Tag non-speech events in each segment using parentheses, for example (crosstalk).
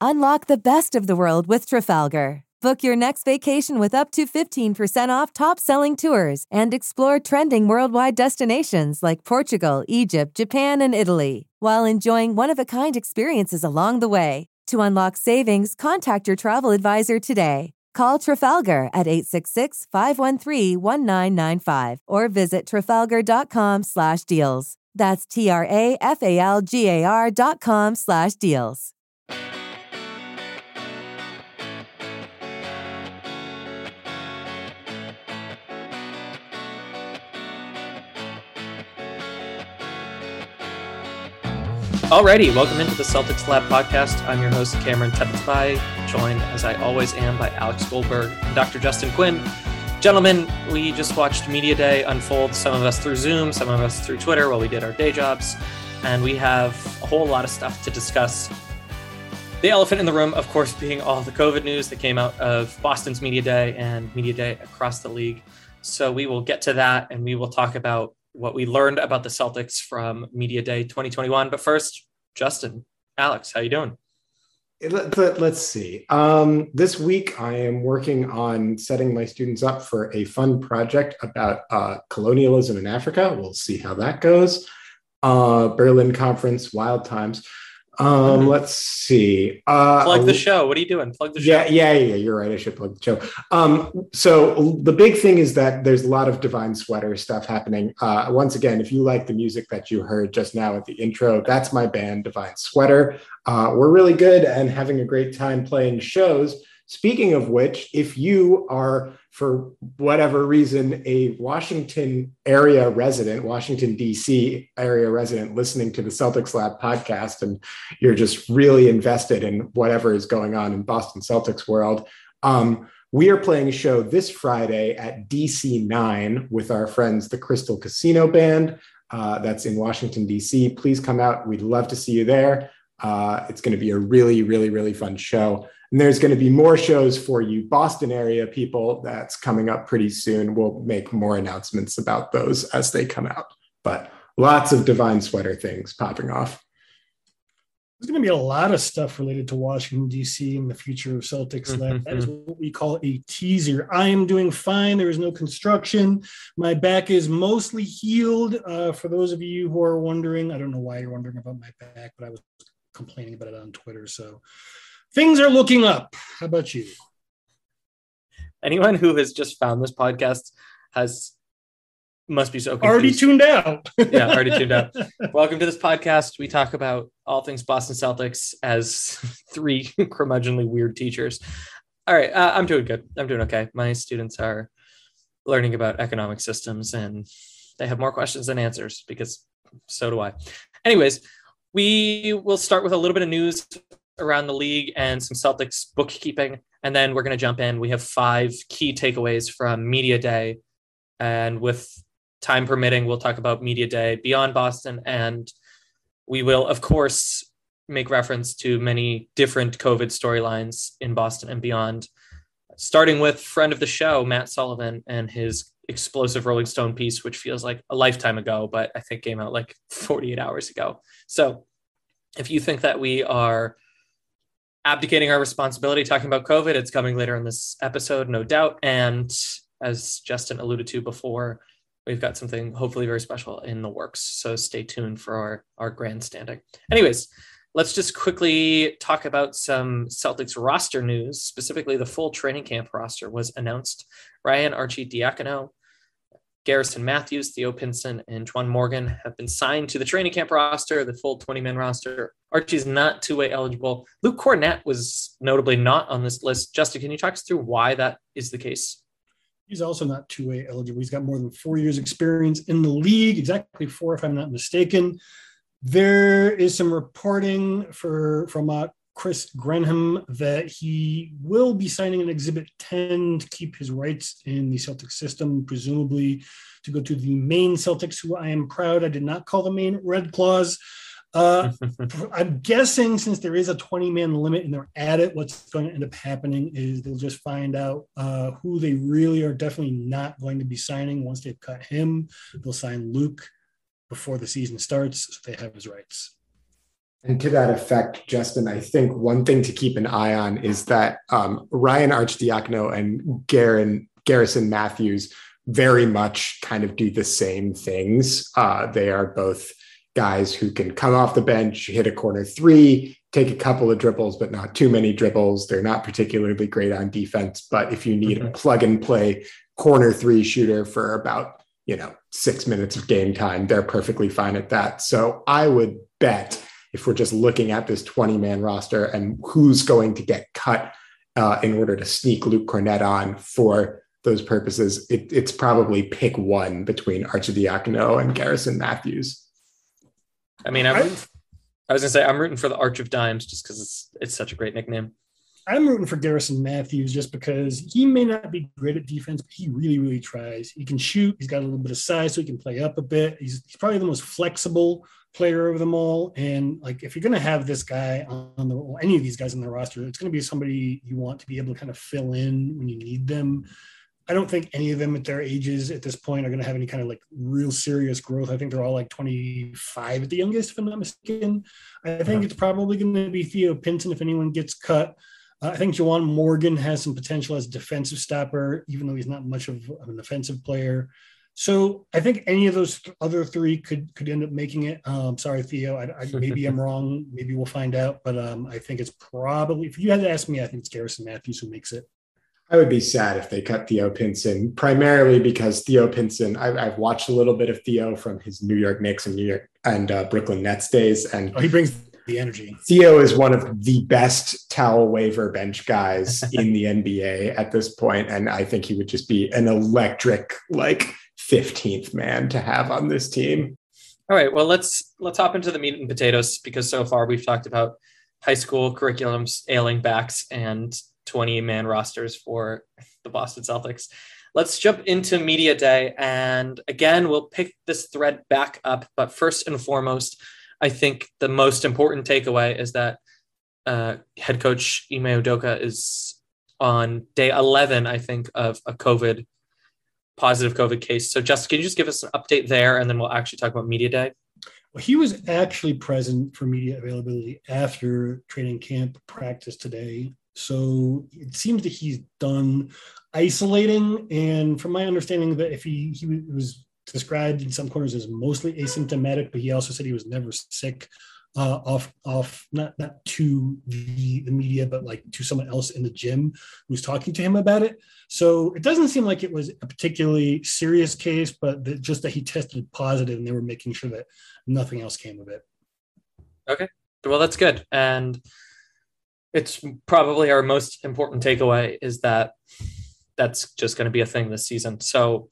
Unlock the best of the world with Trafalgar. Book your next vacation with up to 15% off top selling tours and explore trending worldwide destinations like Portugal, Egypt, Japan, and Italy, while enjoying one of a kind experiences along the way. To unlock savings, contact your travel advisor today. Call Trafalgar at 866 513 1995 or visit trafalgar.com slash deals. That's T R A F A L G A R dot com slash deals. Alrighty, welcome into the Celtics Lab podcast. I'm your host, Cameron Tabatabaie, joined as I always am by Alex Goldberg and Dr. Justin Quinn. Gentlemen, we just watched Media Day unfold, some of us through Zoom, some of us through Twitter while we did our day jobs, and we have a whole lot of stuff to discuss. The elephant in the room, of course, being all the COVID news that came out of Boston's Media Day and Media Day across the league. So we will get to that and we will talk about what we learned about the Celtics from Media Day 2021. But first, Justin, Alex, how you doing? Let, us see. Um, this week, I am working on setting my students up for a fun project about uh, colonialism in Africa. We'll see how that goes. Uh, Berlin Conference, Wild Times. Um, mm-hmm. let's see. Uh, plug the show. What are you doing? Plug the show. Yeah, yeah, yeah. You're right. I should plug the show. Um, so the big thing is that there's a lot of Divine Sweater stuff happening. Uh, once again, if you like the music that you heard just now at the intro, that's my band, Divine Sweater. Uh, we're really good and having a great time playing shows. Speaking of which, if you are, for whatever reason, a Washington area resident, Washington, D.C. area resident listening to the Celtics Lab podcast, and you're just really invested in whatever is going on in Boston Celtics world, um, we are playing a show this Friday at DC 9 with our friends, the Crystal Casino Band. Uh, that's in Washington, D.C. Please come out. We'd love to see you there. Uh, it's going to be a really, really, really fun show. And there's going to be more shows for you Boston area people that's coming up pretty soon. We'll make more announcements about those as they come out. But lots of Divine Sweater things popping off. There's going to be a lot of stuff related to Washington, D.C. and the future of Celtics. Mm-hmm. That is what we call a teaser. I am doing fine. There is no construction. My back is mostly healed. Uh, for those of you who are wondering, I don't know why you're wondering about my back, but I was complaining about it on Twitter. So things are looking up. How about you? Anyone who has just found this podcast has must be so confused. already tuned out. yeah, already tuned out. (laughs) Welcome to this podcast. We talk about all things Boston Celtics as (laughs) three (laughs) curmudgeonly weird teachers. All right, uh, I'm doing good. I'm doing okay. My students are learning about economic systems and they have more questions than answers because so do I. Anyways, we will start with a little bit of news around the league and some Celtics bookkeeping. And then we're going to jump in. We have five key takeaways from Media Day. And with time permitting, we'll talk about Media Day beyond Boston. And we will, of course, make reference to many different COVID storylines in Boston and beyond, starting with friend of the show, Matt Sullivan, and his explosive Rolling Stone piece, which feels like a lifetime ago, but I think came out like 48 hours ago. So if you think that we are abdicating our responsibility talking about COVID. It's coming later in this episode, no doubt. And as Justin alluded to before, we've got something hopefully very special in the works. So stay tuned for our, our grandstanding. Anyways, let's just quickly talk about some Celtics roster news. Specifically, the full training camp roster was announced. Ryan Arcidiacono Garrison Matthews, Theo Pinson, and Juwan Morgan have been signed to the training camp roster, the full 20 man roster. Archie's not two way eligible. Luke Kornet was notably not on this list. Justin, can you talk us through why that is the case? He's also not two way eligible. He's got more than four years' experience in the league, exactly four, if I'm not mistaken. There is some reporting for from uh, Chris Grenham that he will be signing an Exhibit 10 to keep his rights in the Celtics system, presumably to go to the Maine Celtics, who I am proud I did not call the Maine Red Claws. Uh, (laughs) I'm guessing since there is a 20 man limit and they're at it, what's going to end up happening is they'll just find out uh, who they really are definitely not going to be signing once they've cut him. They'll sign Luke before the season starts, so they have his rights. And to that effect, Justin, I think one thing to keep an eye on is that um, Ryan Arcidiacono and Garen, Garrison Matthews very much kind of do the same things. Uh, they are both guys who can come off the bench, hit a corner three, take a couple of dribbles, but not too many dribbles. They're not particularly great on defense, but if you need mm-hmm. a plug and play corner three shooter for about you know six minutes of game time, they're perfectly fine at that. So I would bet if we're just looking at this 20 man roster and who's going to get cut uh, in order to sneak Luke Kornet on for those purposes, it, it's probably pick one between Arcidiacono and Garrison Matthews. I mean, I'm, I was gonna say I'm rooting for the Arch of Dimes just because it's it's such a great nickname. I'm rooting for Garrison Matthews just because he may not be great at defense, but he really, really tries. He can shoot. He's got a little bit of size, so he can play up a bit. He's, he's probably the most flexible player of them all. And like, if you're going to have this guy on the, or any of these guys on the roster, it's going to be somebody you want to be able to kind of fill in when you need them. I don't think any of them at their ages at this point are going to have any kind of like real serious growth. I think they're all like 25 at the youngest, if I'm not mistaken. I think uh-huh. it's probably going to be Theo Pinson if anyone gets cut. I think Juwan Morgan has some potential as a defensive stopper, even though he's not much of, an offensive player. So I think any of those th- other three could could end up making it. Um, sorry, Theo. I, I, maybe I'm (laughs) wrong. Maybe we'll find out. But um, I think it's probably if you had to ask me, I think it's Garrison Matthews who makes it. I would be sad if they cut Theo Pinson, primarily because Theo Pinson. I've, I've, watched a little bit of Theo from his New York Knicks and New York and uh, Brooklyn Nets days, and oh, he brings the energy. Theo is one of the best towel waiver bench guys (laughs) in the NBA at this point, and I think he would just be an electric, like 15th man to have on this team. All right, well let's let's hop into the meat and potatoes because so far we've talked about high school curriculums, ailing backs, and 20 man rosters for the Boston Celtics. Let's jump into Media Day. And again, we'll pick this thread back up. But first and foremost, I think the most important takeaway is that uh, head coach Ime Udoka is on day 11, I think, of a COVID positive COVID case. So, Justin, can you just give us an update there and then we'll actually talk about Media Day? Well, he was actually present for media availability after training camp practice today. So it seems that he's done isolating. And from my understanding, that if he, he was described in some corners as mostly asymptomatic, but he also said he was never sick uh, off off not not to the, the media, but like to someone else in the gym who's talking to him about it. So it doesn't seem like it was a particularly serious case, but that just that he tested positive and they were making sure that nothing else came of it. Okay, well that's good, and it's probably our most important takeaway is that that's just going to be a thing this season. So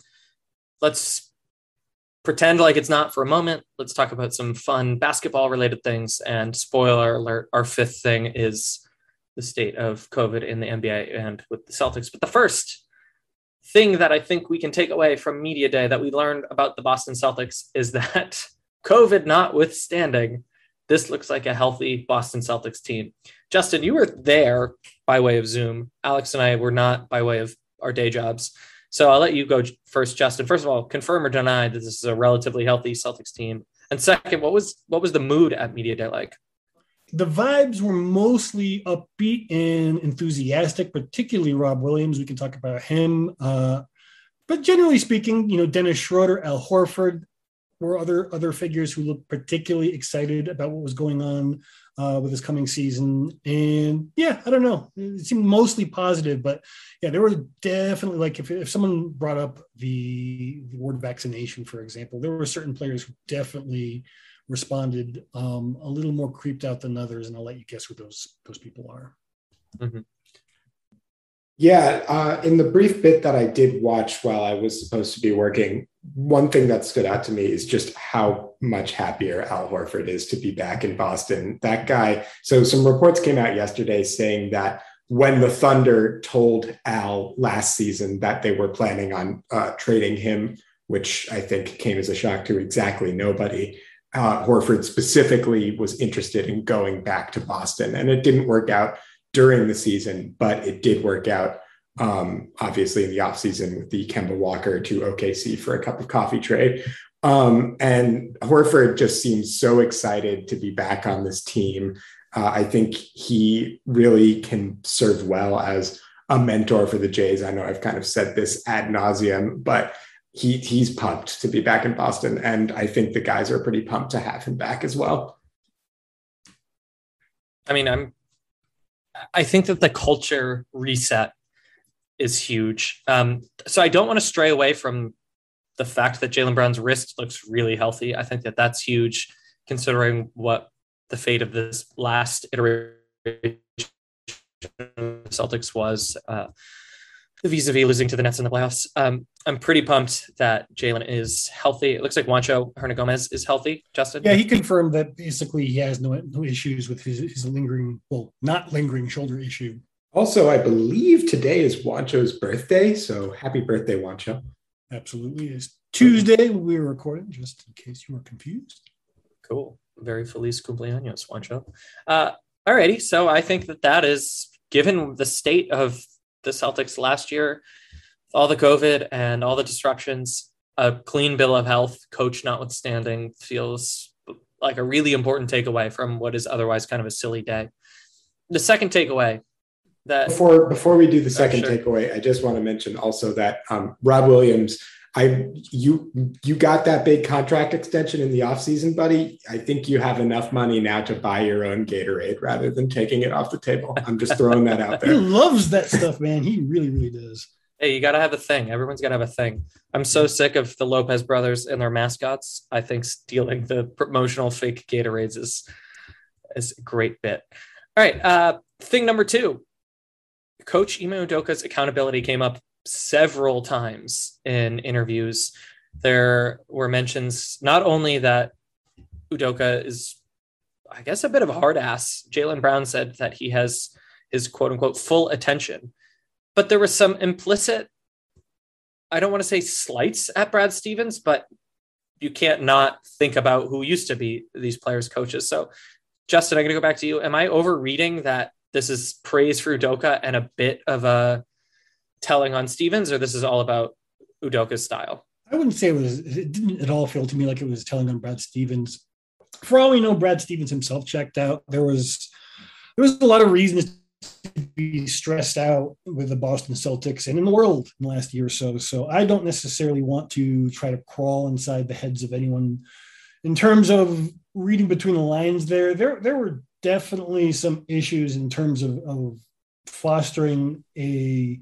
let's pretend like it's not for a moment. Let's talk about some fun basketball related things. And spoiler alert, our fifth thing is the state of COVID in the NBA and with the Celtics. But the first thing that I think we can take away from Media Day that we learned about the Boston Celtics is that (laughs) COVID notwithstanding, this looks like a healthy Boston Celtics team. Justin, you were there by way of Zoom. Alex and I were not by way of our day jobs. So I'll let you go first, Justin. First of all, confirm or deny that this is a relatively healthy Celtics team. And second, what was what was the mood at media day like? The vibes were mostly upbeat and enthusiastic, particularly Rob Williams. We can talk about him. Uh, but generally speaking, you know, Dennis Schroeder, Al Horford were other other figures who looked particularly excited about what was going on uh, with this coming season. And yeah, I don't know. It seemed mostly positive, but yeah, there were definitely like if, if someone brought up the, the word vaccination, for example, there were certain players who definitely responded um, a little more creeped out than others. And I'll let you guess who those those people are. Mm-hmm. Yeah, uh, in the brief bit that I did watch while I was supposed to be working, one thing that stood out to me is just how much happier Al Horford is to be back in Boston. That guy. So, some reports came out yesterday saying that when the Thunder told Al last season that they were planning on uh, trading him, which I think came as a shock to exactly nobody, uh, Horford specifically was interested in going back to Boston. And it didn't work out during the season, but it did work out um, obviously in the offseason with the Kemba Walker to OKC for a cup of coffee trade. Um, and Horford just seems so excited to be back on this team. Uh, I think he really can serve well as a mentor for the Jays. I know I've kind of said this ad nauseum, but he he's pumped to be back in Boston, and I think the guys are pretty pumped to have him back as well. I mean, I'm. I think that the culture reset is huge. Um, so I don't want to stray away from the fact that Jaylen Brown's wrist looks really healthy. I think that that's huge, considering what the fate of this last iteration Celtics was uh, vis-a-vis losing to the Nets in the playoffs. Um, I'm pretty pumped that Jaylen is healthy. It looks like Juancho Hernangomez is healthy. Justin, yeah, he confirmed that basically he has no no issues with his, his lingering, well, not lingering shoulder issue. Also, I believe today is Juancho's birthday, so happy birthday, Juancho! Absolutely, it's Tuesday when we were recording, just in case you were confused. Cool, very feliz cumpleaños, Juancho. Uh, alrighty, so I think that that is given the state of the Celtics last year, all the COVID and all the disruptions, a clean bill of health, coach notwithstanding, feels like a really important takeaway from what is otherwise kind of a silly day. The second takeaway that before before we do the second oh, sure. takeaway, I just want to mention also that um, Rob Williams I you you got that big contract extension in the offseason, buddy. I think you have enough money now to buy your own Gatorade rather than taking it off the table. I'm just throwing that out (laughs) there. he loves that stuff, man. He really, really does. Hey, you gotta have a thing. Everyone's gotta have a thing. I'm so sick of the Lopez brothers and their mascots. I think stealing the promotional fake Gatorades is is a great bit. All right. Uh, thing number two. Coach Ime Udoka's accountability came up several times in interviews. There were mentions not only that Udoka is, I guess, a bit of a hard ass. Jaylen Brown said that he has his quote unquote full attention, but there was some implicit, I don't want to say slights at Brad Stevens, but you can't not think about who used to be these players' coaches. So, Justin, I'm going to go back to you. Am I overreading that this is praise for Udoka and a bit of a telling on Stevens, or this is all about Udoka's style? I wouldn't say it was. It didn't at all feel to me like it was telling on Brad Stevens. For all we know, Brad Stevens himself checked out. There was there was a lot of reasons to be stressed out with the Boston Celtics and in the world in the last year or so. So I don't necessarily want to try to crawl inside the heads of anyone in terms of reading between the lines. There, there, there were definitely some issues in terms of, of fostering a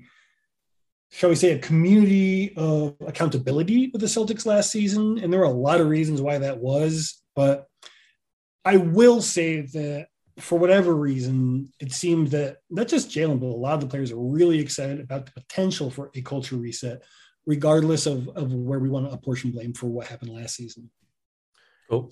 shall we say, a community of accountability with the Celtics last season. And there were a lot of reasons why that was. But I will say that for whatever reason, it seemed that not just Jaylen, but a lot of the players are really excited about the potential for a culture reset, regardless of, of where we want to apportion blame for what happened last season. Cool.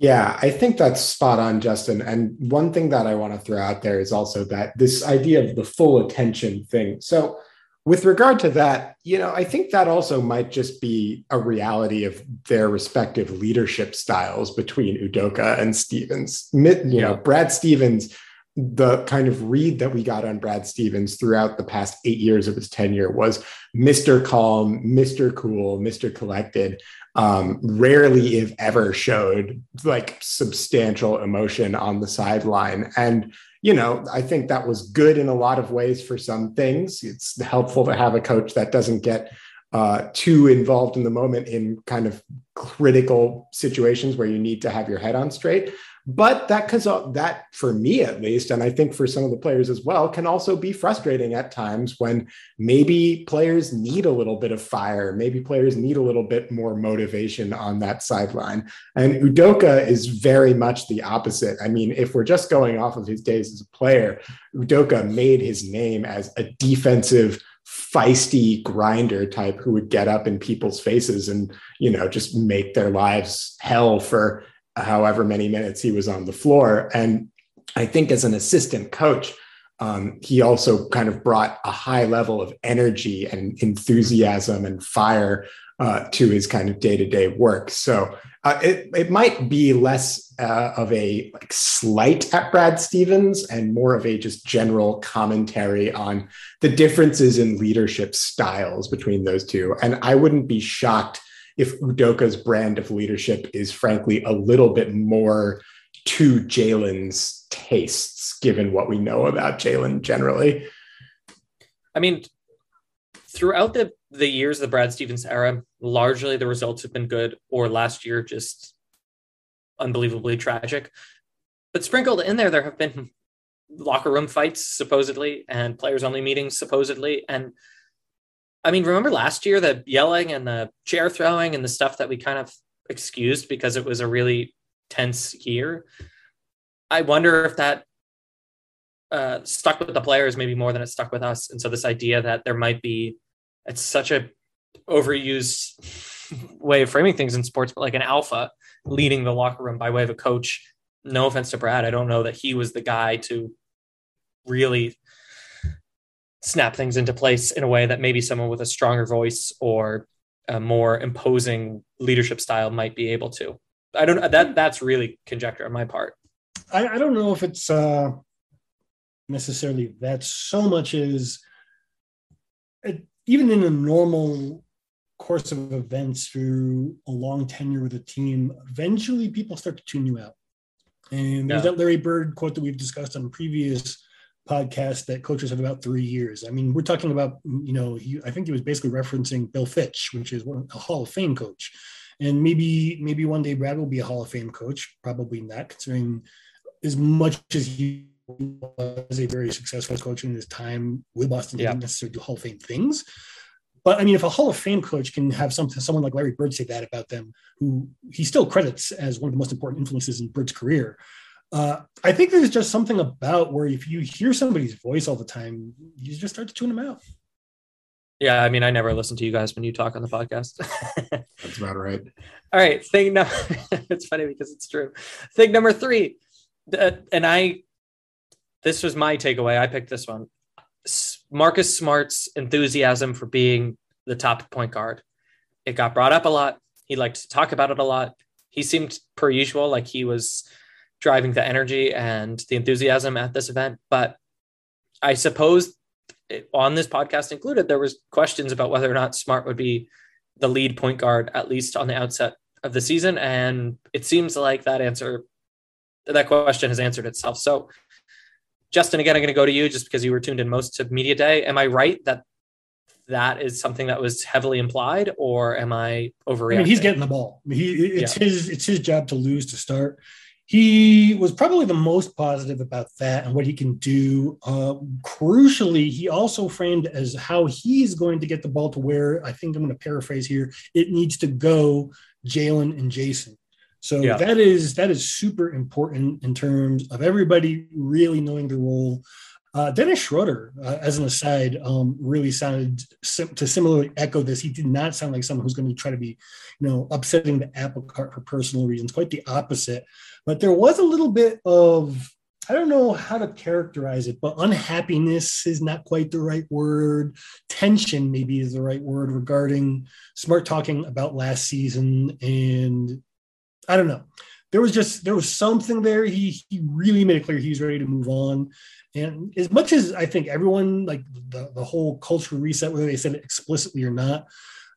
Yeah, I think that's spot on, Justin. And one thing that I want to throw out there is also that this idea of the full attention thing. So, with regard to that, you know, I think that also might just be a reality of their respective leadership styles between Udoka and Stevens. You know, Brad Stevens, the kind of read that we got on Brad Stevens throughout the past eight years of his tenure was Mr. Calm, Mr. Cool, Mr. Collected. Um, rarely, if ever, showed like substantial emotion on the sideline. And you know, I think that was good in a lot of ways for some things. It's helpful to have a coach that doesn't get uh, too involved in the moment in kind of critical situations where you need to have your head on straight. But that because that for me at least, and I think for some of the players as well, can also be frustrating at times when maybe players need a little bit of fire, maybe players need a little bit more motivation on that sideline. And Udoka is very much the opposite. I mean, if we're just going off of his days as a player, Udoka made his name as a defensive feisty grinder type who would get up in people's faces and you know just make their lives hell for however many minutes he was on the floor. And I think as an assistant coach, um, he also kind of brought a high level of energy and enthusiasm and fire uh, to his kind of day-to-day work. So uh, it, it might be less uh, of a like slight at Brad Stevens and more of a just general commentary on the differences in leadership styles between those two. And I wouldn't be shocked if Udoka's brand of leadership is frankly a little bit more to Jaylen's tastes, given what we know about Jaylen generally. I mean, throughout the the years of the Brad Stevens era, largely the results have been good, or last year just unbelievably tragic. But sprinkled in there, there have been locker room fights supposedly, and players only meetings supposedly, and I mean, remember last year the yelling and the chair throwing and the stuff that we kind of excused because it was a really tense year. I wonder if that uh, stuck with the players maybe more than it stuck with us. And so this idea that there might be, it's such a overused (laughs) way of framing things in sports, but like an alpha leading the locker room by way of a coach. No offense to Brad, I don't know that he was the guy to really snap things into place in a way that maybe someone with a stronger voice or a more imposing leadership style might be able to. I don't that that's really conjecture on my part. I, I don't know if it's uh, necessarily that so much as it, even in a normal course of events through a long tenure with a team, eventually people start to tune you out. And there's yeah. that Larry Bird quote that we've discussed on previous podcast that coaches have about three years. I mean, we're talking about, you know, he, I think he was basically referencing Bill Fitch, which is one, a Hall of Fame coach. And maybe, maybe one day Brad will be a Hall of Fame coach. Probably not, considering as much as he was a very successful coach in his time with Boston, yeah. didn't necessarily do Hall of Fame things. But I mean, if a Hall of Fame coach can have something, someone like Larry Bird say that about them, who he still credits as one of the most important influences in Bird's career, uh, I think there's just something about where if you hear somebody's voice all the time, you just start to tune them out. Yeah, I mean, I never listen to you guys when you talk on the podcast. (laughs) That's about right. All right, thing number. (laughs) it's funny because it's true. Thing number three, uh, and I. This was my takeaway. I picked this one. Marcus Smart's enthusiasm for being the top point guard. It got brought up a lot. He liked to talk about it a lot. He seemed, per usual, like he was driving the energy and the enthusiasm at this event. But I suppose on this podcast included, there was questions about whether or not Smart would be the lead point guard at least on the outset of the season, and it seems like that answer, that question has answered itself. So, Justin, again, I'm going to go to you just because you were tuned in most to media day. Am I right that that is something that was heavily implied, or am I overreacting? I mean, he's getting the ball. He, it's yeah. his it's his job to lose to start he was probably the most positive about that and what he can do. Uh, crucially, he also framed as how he's going to get the ball to where I think I'm going to paraphrase here. It needs to go Jaylen and Jayson. So yeah. that is that is super important in terms of everybody really knowing their role. Uh, Dennis Schroeder, uh, as an aside, um, really sounded sim- to similarly echo this. He did not sound like someone who's going to try to be, you know, upsetting the apple cart for personal reasons. Quite the opposite. But there was a little bit of, I don't know how to characterize it, but unhappiness is not quite the right word. Tension, maybe, is the right word regarding smart talking about last season. And I don't know. There was just, there was something there. He, he really made it clear he's ready to move on. And as much as I think everyone, like the, the whole cultural reset, whether they said it explicitly or not,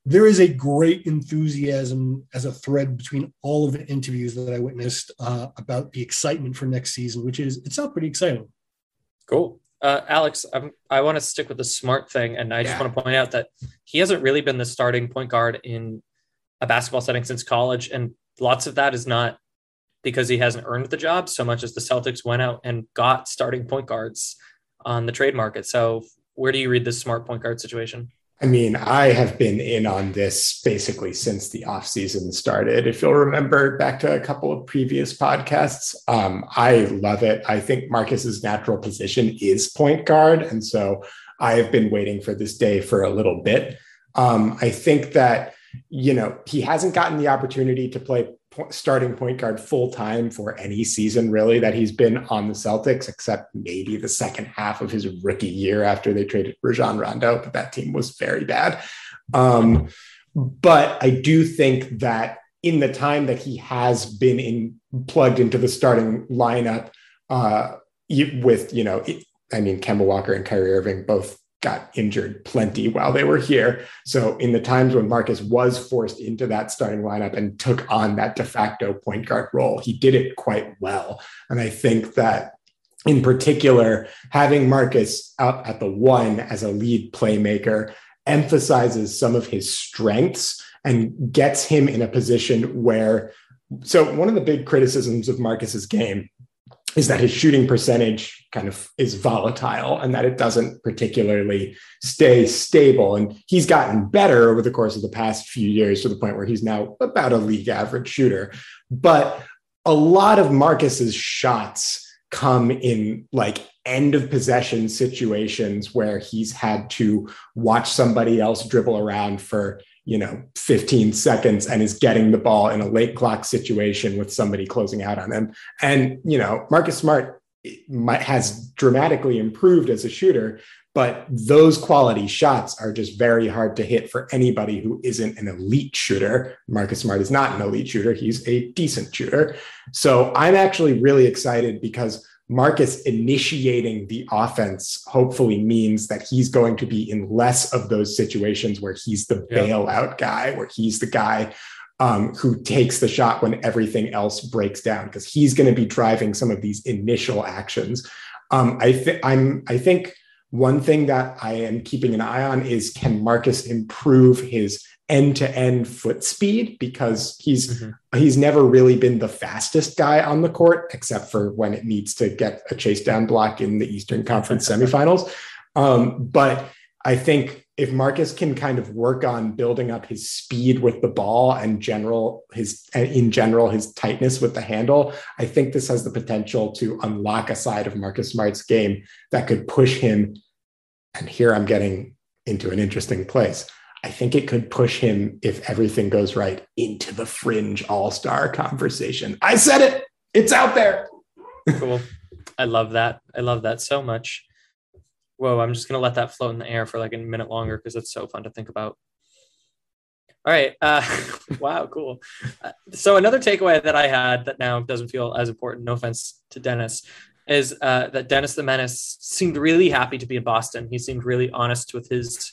there is a great enthusiasm as a thread between all of the interviews that I witnessed uh, about the excitement for next season, which is itself pretty exciting. Cool. Uh, Alex, I'm, i want to stick with the smart thing. And I just want to point out that he hasn't really been the starting point guard in a basketball setting since college. And lots of that is not because he hasn't earned the job so much as the Celtics went out and got starting point guards on the trade market. So, where do you read this smart point guard situation? I mean, I have been in on this basically since the off season started. If you'll remember back to a couple of previous podcasts, um, I love it. I think Marcus's natural position is point guard, and so I have been waiting for this day for a little bit. Um, I think that you know he hasn't gotten the opportunity to play starting point guard full time for any season really that he's been on the Celtics, except maybe the second half of his rookie year after they traded Rajon Rondo, but that team was very bad. Um, but I do think that in the time that he has been in plugged into the starting lineup uh, with, you know, I mean, Kemba Walker and Kyrie Irving both got injured plenty while they were here. So in the times when Marcus was forced into that starting lineup and took on that de facto point guard role, he did it quite well. And I think that in particular, having Marcus out at the one as a lead playmaker emphasizes some of his strengths and gets him in a position where so one of the big criticisms of Marcus's game is that his shooting percentage kind of is volatile and that it doesn't particularly stay stable. And he's gotten better over the course of the past few years to the point where he's now about a league average shooter. But a lot of Marcus's shots come in like end of possession situations where he's had to watch somebody else dribble around for you know 15 seconds and is getting the ball in a late clock situation with somebody closing out on them. And you know marcus smart eh, has dramatically improved as a shooter but those quality shots are just very hard to hit for anybody who isn't an elite shooter. Marcus smart is not an elite shooter. He's a decent shooter. So i'm actually really excited because Marcus initiating the offense hopefully means that he's going to be in less of those situations where he's the yeah. bailout guy, where he's the guy um, who takes the shot when everything else breaks down, because he's going to be driving some of these initial actions. Um, I think I'm. I think one thing that I am keeping an eye on is can Marcus improve his end-to-end foot speed because he's mm-hmm. he's never really been the fastest guy on the court except for when it needs to get a chase down block in the Eastern Conference (laughs) semifinals. Um, but I think if Marcus can kind of work on building up his speed with the ball and general his in general his tightness with the handle, I think this has the potential to unlock a side of Marcus Smart's game that could push him. And here I'm getting into an interesting place I think it could push him, if everything goes right, into the fringe all star conversation. I said it, it's out there. cool. I love that. I love that so much. Whoa, I'm just going to let that float in the air for like a minute longer because it's so fun to think about. All right. Uh, (laughs) wow, cool. Uh, so, another takeaway that I had that now doesn't feel as important, no offense to Dennis, is uh, that Dennis the Menace seemed really happy to be in Boston. He seemed really honest with his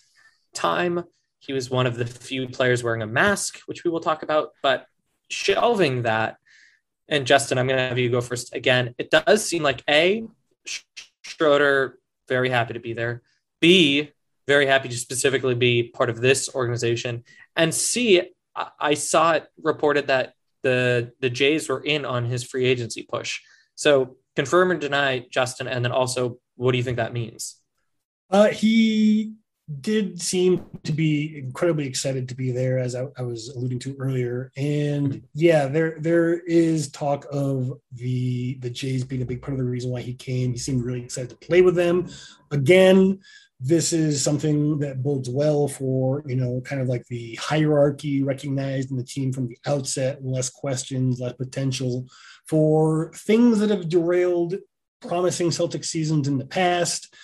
time he was one of the few players wearing a mask, which we will talk about. But shelving that, and Justin, I'm going to have you go first again. It does seem like A, Schroeder, very happy to be there. B, very happy to specifically be part of this organization. And C, I saw it reported that the the Jays were in on his free agency push. So confirm or deny, Justin, and then also, what do you think that means? Uh, he did seem to be incredibly excited to be there, as I, I, was alluding to earlier. And yeah, there there is talk of the the Jays being a big part of the reason why he came. He seemed really excited to play with them. Again, this is something that bodes well for you know kind of like the hierarchy recognized in the team from the outset, less questions, less potential for things that have derailed promising Celtic seasons in the past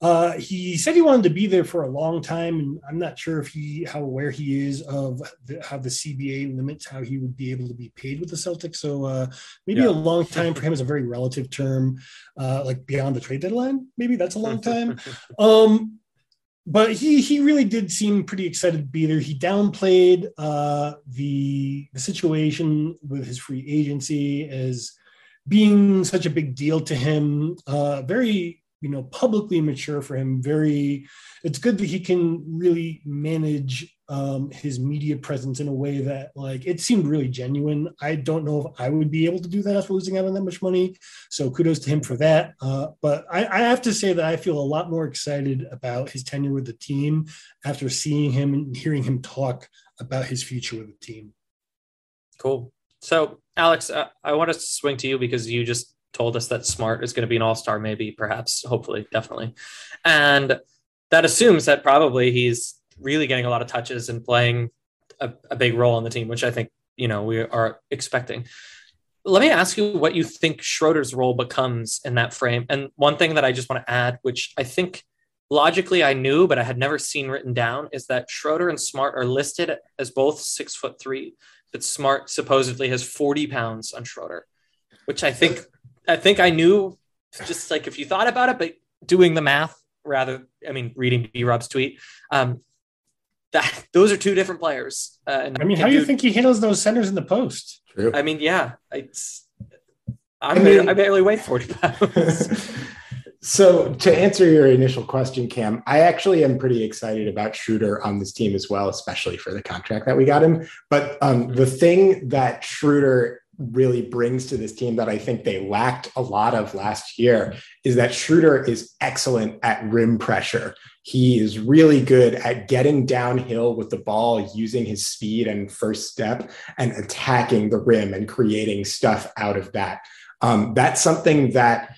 uh, he said he wanted to be there for a long time, and I'm not sure if he how aware he is of the, how the CBA limits how he would be able to be paid with the Celtics. So uh, maybe yeah. a long time for him is a very relative term, uh, like beyond the trade deadline. Maybe that's a long time. (laughs) um, but he he really did seem pretty excited to be there. He downplayed uh, the the situation with his free agency as being such a big deal to him. Uh, very you know publicly mature for him very it's good that he can really manage um, his media presence in a way that like it seemed really genuine. I don't know if i would be able to do that after losing out on that much money so kudos to him for that uh, but I, I have to say that i feel a lot more excited about his tenure with the team after seeing him and hearing him talk about his future with the team. Cool. So alex uh, i want to swing to you because you just told us that Smart is going to be an all star, maybe, perhaps, hopefully, definitely. And that assumes that probably he's really getting a lot of touches and playing a, a big role on the team, which I think, you know, we are expecting. Let me ask you what you think Schroeder's role becomes in that frame. And one thing that I just want to add, which I think logically I knew, but I had never seen written down, is that Schroeder and Smart are listed as both six foot three, but Smart supposedly has 40 pounds on Schroeder, which I think I think I knew just like if you thought about it, but doing the math rather, I mean, reading B Rob's tweet. Um, that those are two different players. Uh, and I mean, how do you think he handles those centers in the post? True. I mean, yeah, it's. I'm I mean- I barely weigh forty pounds. (laughs) so to answer your initial question, Cam, I actually am pretty excited about Schroeder on this team as well, especially for the contract that we got him. But um, the thing that Schroeder really brings to this team that I think they lacked a lot of last year is that Schroeder is excellent at rim pressure. He is really good at getting downhill with the ball, using his speed and first step, and attacking the rim and creating stuff out of that. Um, that's something that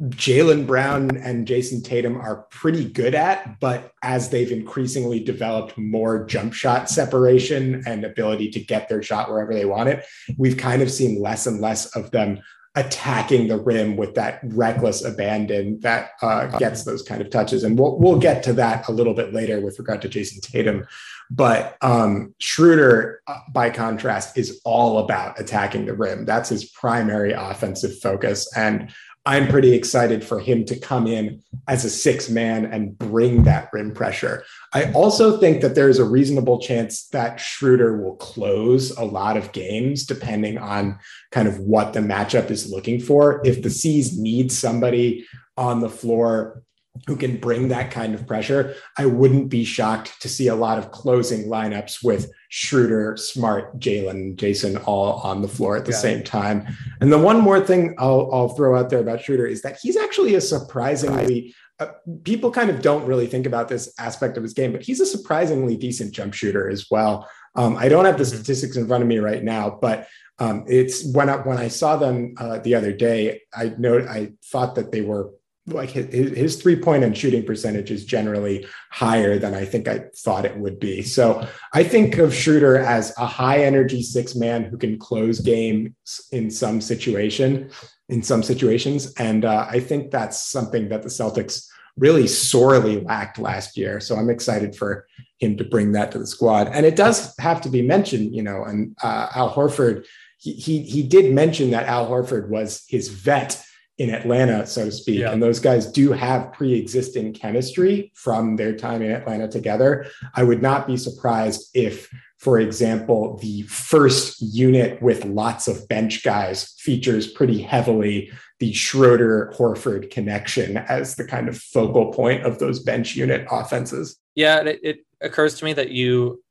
Jaylen Brown and Jayson Tatum are pretty good at, but as they've increasingly developed more jump shot separation and ability to get their shot wherever they want it, we've kind of seen less and less of them attacking the rim with that reckless abandon that uh, gets those kind of touches. And we'll, we'll get to that a little bit later with regard to Jayson Tatum. But um, Schroeder, uh, by contrast, is all about attacking the rim. That's his primary offensive focus. And I'm pretty excited for him to come in as a six man and bring that rim pressure. I also think that there's a reasonable chance that Schroeder will close a lot of games depending on kind of what the matchup is looking for. If the C's need somebody on the floor who can bring that kind of pressure, I wouldn't be shocked to see a lot of closing lineups with Schroeder, Smart, Jaylen, Jayson all on the floor at the it. same time. And the one more thing I'll, I'll throw out there about Schroeder is that he's actually a surprisingly uh, people kind of don't really think about this aspect of his game, but he's a surprisingly decent jump shooter as well. Um, I don't have the Mhm. statistics in front of me right now, but um, it's when I when I saw them uh, the other day, I know I thought that they were like his, his three point and shooting percentage is generally higher than I think I thought it would be. So I think of Schroeder as a high energy six man who can close games in some situation, in some situations, and uh, I think that's something that the Celtics really sorely lacked last year. So I'm excited for him to bring that to the squad. And it does have to be mentioned, you know, and uh, Al Horford, he, he he did mention that Al Horford was his vet in Atlanta, so to speak. Yeah. And those guys do have pre-existing chemistry from their time in Atlanta together. I would not be surprised if, for example, the first unit with lots of bench guys features pretty heavily the Schroeder Horford connection as the kind of focal point of those bench unit offenses. Yeah, it, it occurs to me that you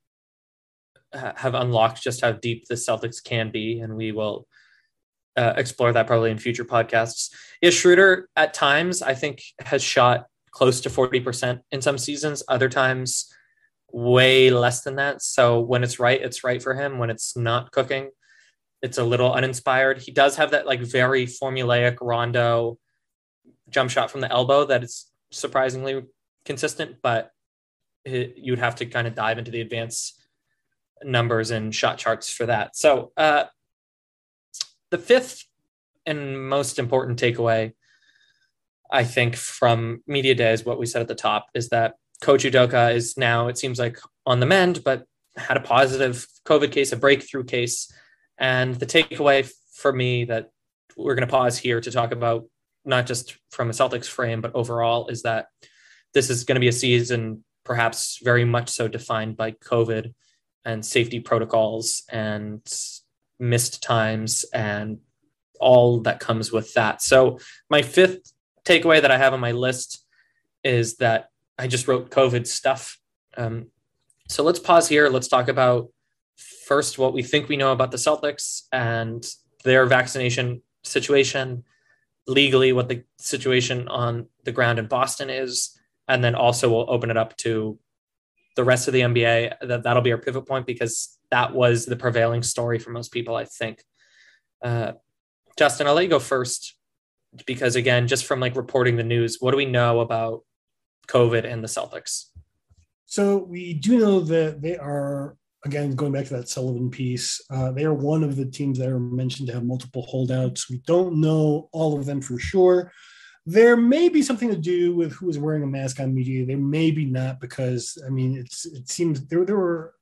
have unlocked just how deep the Celtics can be, and we will uh, explore that probably in future podcasts. Yeah, Schroeder at times I think has shot close to forty percent in some seasons. Other times, way less than that. So when it's right, it's right for him. When it's not cooking, it's a little uninspired. He does have that like very formulaic Rondo jump shot from the elbow that is surprisingly consistent, but you'd have to kind of dive into the advanced numbers and shot charts for that. So, uh, the fifth and most important takeaway, I think, from media day is what we said at the top is that Coach Udoka is now, it seems like, on the mend, but had a positive COVID case, a breakthrough case. And the takeaway for me that we're going to pause here to talk about, not just from a Celtics frame, but overall, is that this is going to be a season perhaps very much so defined by COVID and safety protocols and missed times and all that comes with that. So, my fifth takeaway that I have on my list is that I just wrote COVID stuff. Um, so, let's pause here. Let's talk about first what we think we know about the Celtics and their vaccination situation, legally, what the situation on the ground in Boston is. And then also, we'll open it up to the rest of the NBA. That, that'll be our pivot point because that was the prevailing story for most people, I think. Uh, Justin, I'll let you go first because, again, just from like reporting the news, what do we know about COVID and the Celtics? So we do know that they are again going back to that Sullivan piece. Uh, they are one of the teams that are mentioned to have multiple holdouts. We don't know all of them for sure. There may be something to do with who is wearing a mask on media. There may be not because I mean it's it seems there there were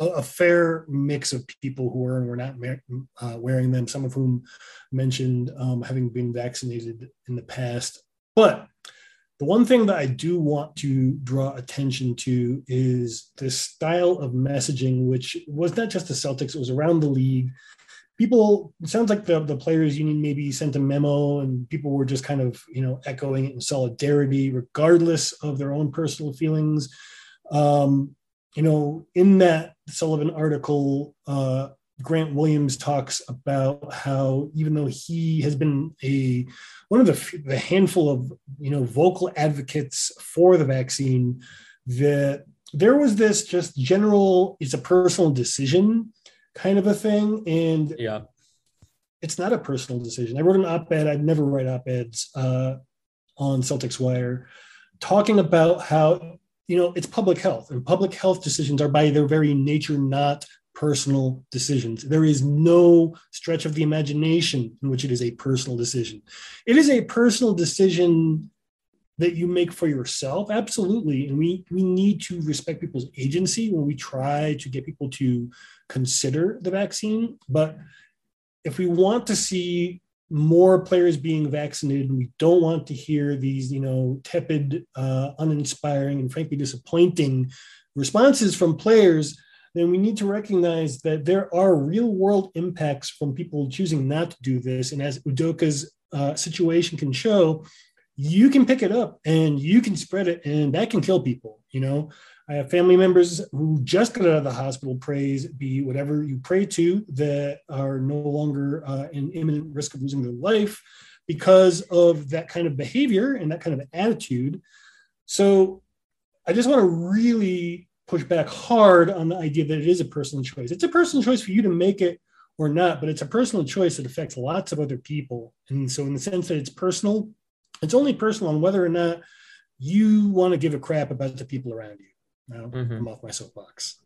a, fair mix of people who were and were not uh, wearing them. Some of whom mentioned um, having been vaccinated in the past, but The one thing that I do want to draw attention to is this style of messaging, which was not just the Celtics, it was around the league. People, it sounds like the, the players union maybe sent a memo and people were just kind of, you know, echoing it in solidarity, regardless of their own personal feelings. Um, you know, in that Sullivan article, uh, Grant Williams talks about how even though he has been a one of the, the handful of you know vocal advocates for the vaccine, that there was this just general it's a personal decision kind of a thing, and yeah, it's not a personal decision. I wrote an op-ed. I'd never write op-eds uh, on Celtics Wire, talking about how you know it's public health, and public health decisions are by their very nature not personal decisions. There is no stretch of the imagination in which it is a personal decision. It is a personal decision that you make for yourself, absolutely. And we, we need to respect people's agency when we try to get people to consider the vaccine. But if we want to see more players being vaccinated, we don't want to hear these, you know, tepid, uh, uninspiring, and frankly disappointing responses from players then we need to recognize that there are real world impacts from people choosing not to do this. And as Udoka's uh, situation can show, you can pick it up and you can spread it, and that can kill people. You know, I have family members who just got out of the hospital. Praise be whatever you pray to that are no longer uh, in imminent risk of losing their life because of that kind of behavior and that kind of attitude. So I just want to really push back hard on the idea that it is a personal choice. It's a personal choice for you to make it or not, but it's a personal choice that affects lots of other people. And so, in the sense that it's personal, it's only personal on whether or not you want to give a crap about the people around you. Now, mm-hmm. I'm off my soapbox.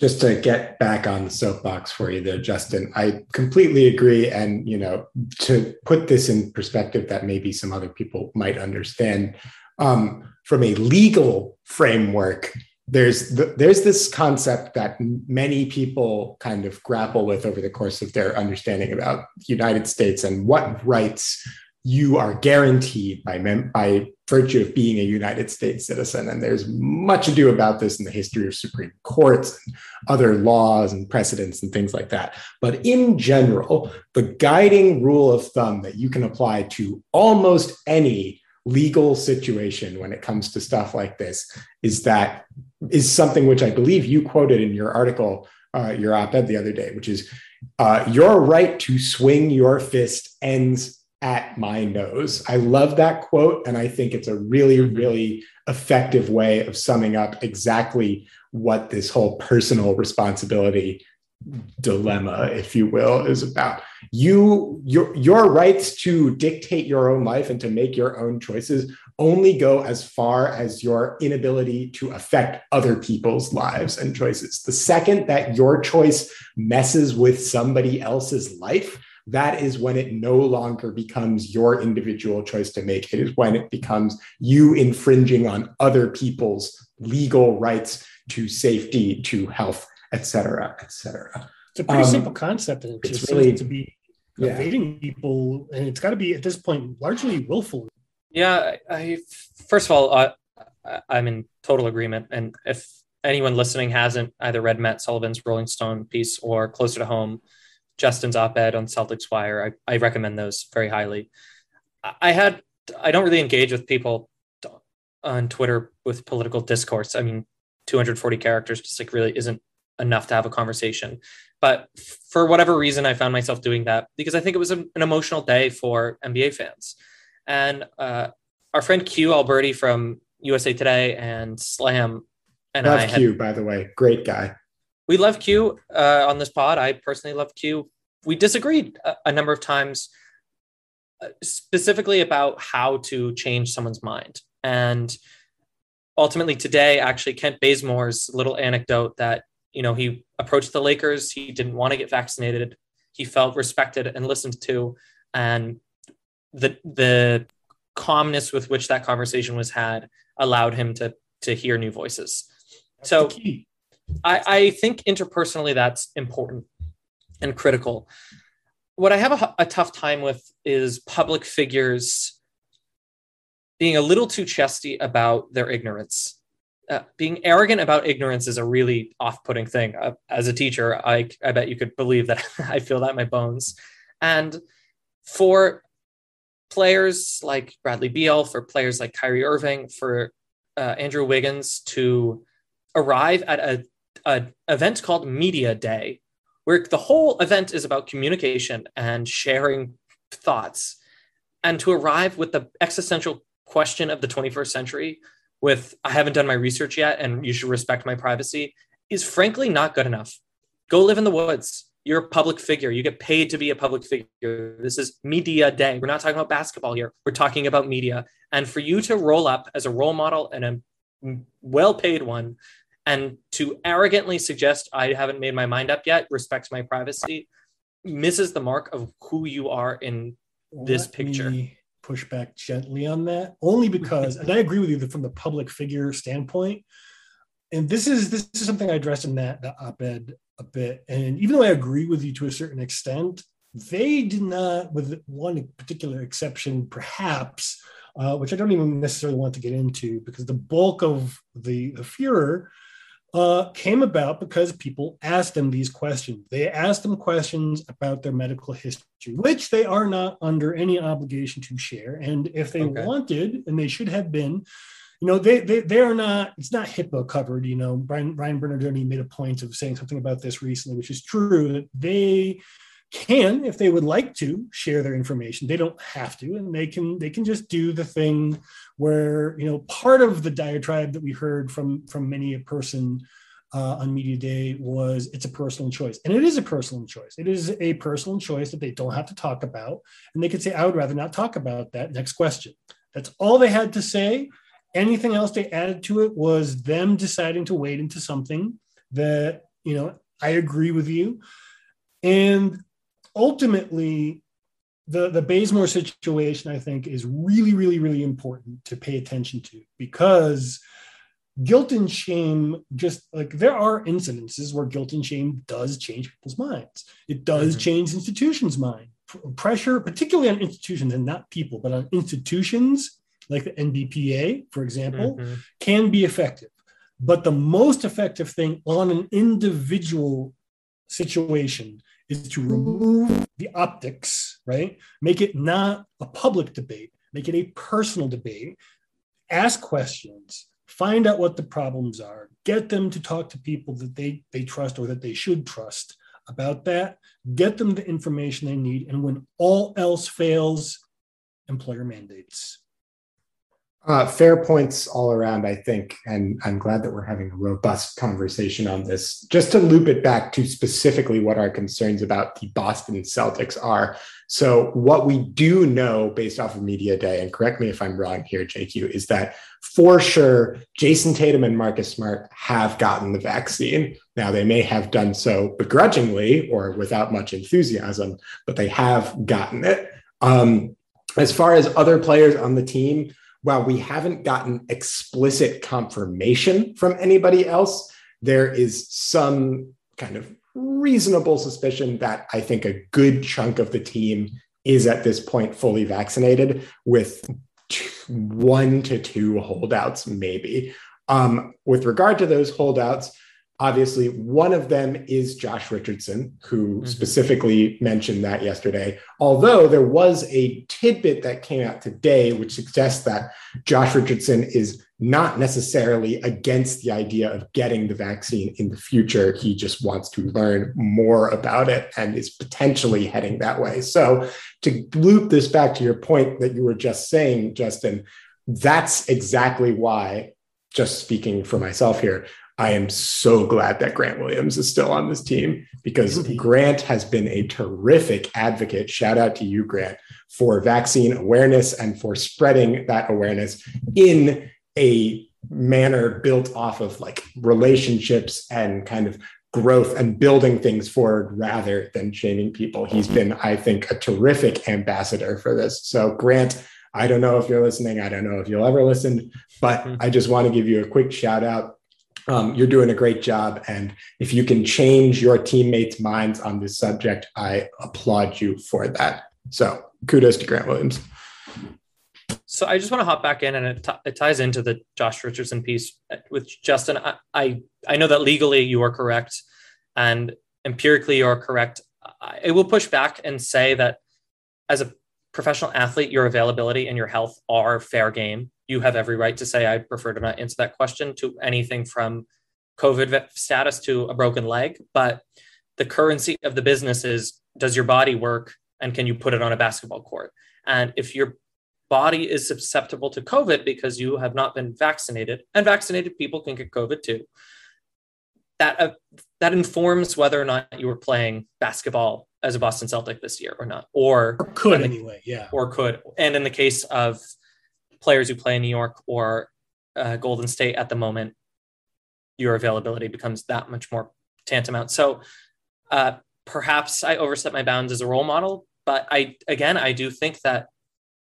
Just to get back on the soapbox for you there, Justin, I completely agree. And, you know, to put this in perspective that maybe some other people might understand, um, from a legal framework, there's the, there's this concept that many people kind of grapple with over the course of their understanding about the United States and what rights you are guaranteed by mem- by virtue of being a United States citizen. And there's much ado about this in the history of Supreme Courts and other laws and precedents and things like that. But in general, the guiding rule of thumb that you can apply to almost any legal situation when it comes to stuff like this is that is something which I believe you quoted in your article, uh, your op-ed the other day, which is uh, your right to swing your fist ends at my nose. I love that quote, and I think it's a really, mm-hmm. really effective way of summing up exactly what this whole personal responsibility dilemma, if you will, is about. You your your rights to dictate your own life and to make your own choices only go as far as your inability to affect other people's lives and choices. The second that your choice messes with somebody else's life, that is when it no longer becomes your individual choice to make. It is when it becomes you infringing on other people's legal rights to safety, to health, et cetera, et cetera. It's a pretty um, simple concept, and it just really, to be evading people, and it's got to be at this point largely willful. Yeah, I, first of all, uh, I'm in total agreement, and if anyone listening hasn't either read Matt Sullivan's Rolling Stone piece or closer to home, Justin's op-ed on Celtics Wire, I, I recommend those very highly. I had I don't really engage with people on Twitter with political discourse. I mean, 240 characters just like really isn't enough to have a conversation. But for whatever reason, I found myself doing that because I think it was an emotional day for NBA fans. And uh, our friend Q Alberti from USA Today and Slam and I love I Q, had, by the way, great guy. We love Q uh, on this pod. I personally love Q. We disagreed a, a number of times, uh, specifically about how to change someone's mind. And ultimately, today, actually, Kent Bazemore's little anecdote that you know, he approached the Lakers. He didn't want to get vaccinated. He felt respected and listened to, and the the calmness with which that conversation was had allowed him to to hear new voices. That's so I, I think interpersonally that's important and critical. What I have a, a tough time with is public figures being a little too chesty about their ignorance. Uh, being arrogant about ignorance is a really off-putting thing. Uh, as a teacher, I I bet you could believe that (laughs) I feel that in my bones. And for players like Bradley Beal, for players like Kyrie Irving, for uh, Andrew Wiggins to arrive at a, event called Media Day, where the whole event is about communication and sharing thoughts, and to arrive with the existential question of the 21st century with I haven't done my research yet and you should respect my privacy is frankly not good enough. Go live in the woods. You're a public figure. You get paid to be a public figure. This is media day. We're not talking about basketball here. We're talking about media. And for you to roll up as a role model and a well paid one and to arrogantly suggest I haven't made my mind up yet, respects my privacy, misses the mark of who you are in this Let picture. me push back gently on that, only because, and I agree with you that from the public figure standpoint, and this is this is something I addressed in that, that op-ed a bit. And even though I agree with you to a certain extent, they did not, with one particular exception, perhaps, uh, which I don't even necessarily want to get into, because the bulk of the, the furor uh, came about because people asked them these questions. They asked them questions about their medical history, which they are not under any obligation to share. And if they Okay. wanted, and they should have been, you know, they they they are not. It's not HIPAA covered. You know, Brian Bernardoni made a point of saying something about this recently, which is true that they can, if they would like to, share their information. They don't have to, and they can they can just do the thing where you know part of the diatribe that we heard from from many a person uh, on media day was it's a personal choice. And it is a personal choice. It is a personal choice that they don't have to talk about. And they could say i would rather not talk about that. Next question. That's all they had to say. Anything else they added to it was them deciding to wade into something that you know i agree with you. And ultimately the the Bazemore situation, I think, is really, really, really important to pay attention to because guilt and shame just like there are incidences where guilt and shame does change people's minds. It does Mhm. change institutions' mind. P- Pressure, particularly on institutions and not people, but on institutions like the NBPA, for example, Mhm. can be effective. But the most effective thing on an individual situation is to remove the optics, right? Make it not a public debate, make it a personal debate. Ask questions, find out what the problems are, get them to talk to people that they, they trust or that they should trust about that, get them the information they need. And when all else fails, employer mandates. Uh, fair points all around, I think, and I'm glad that we're having a robust conversation on this. Just to loop it back to specifically what our concerns about the Boston Celtics are. So, what we do know based off of Media Day, and correct me if I'm wrong here, JQ, is that for sure, Jayson Tatum and Marcus Smart have gotten the vaccine. Now, they may have done so begrudgingly or without much enthusiasm, but they have gotten it. Um, as far as other players on the team, while we haven't gotten explicit confirmation from anybody else, there is some kind of reasonable suspicion that I think a good chunk of the team is at this point fully vaccinated, with one to two holdouts, maybe. Um, with regard to those holdouts, obviously one of them is Josh Richardson, who Mhm. specifically mentioned that yesterday. Although there was a tidbit that came out today, which suggests that Josh Richardson is not necessarily against the idea of getting the vaccine in the future. He just wants to learn more about it and is potentially heading that way. So, to loop this back to your point that you were just saying, Justin, that's exactly why, just speaking for myself here, I am so glad that Grant Williams is still on this team because Indeed. Grant has been a terrific advocate. Shout out to you, Grant, for vaccine awareness and for spreading that awareness in a manner built off of like relationships and kind of growth and building things forward rather than shaming people. He's been, I think, a terrific ambassador for this. So, Grant, I don't know if you're listening. I don't know if you'll ever listen, but mm-hmm. I just want to give you a quick shout out. Um, you're doing a great job. And if you can change your teammates' minds on this subject, I applaud you for that. So kudos to Grant Williams. So I just want to hop back in, and it, t- it ties into the Josh Richardson piece with Justin. I, I, I know that legally you are correct, and empirically you are correct. I will push back and say that as a professional athlete, your availability and your health are fair game. You have every right to say I prefer to not answer that question to anything from COVID status to a broken leg. But the currency of the business is does your body work and can you put it on a basketball court? And if your body is susceptible to COVID because you have not been vaccinated, and vaccinated people can get COVID too, that uh, that informs whether or not you were playing basketball as a Boston Celtic this year or not, or, or could the, anyway, yeah, or could. And in the case of players who play in New York or uh, Golden State at the moment, your availability becomes that much more tantamount. So uh, perhaps I overset my bounds as a role model, but I again I do think that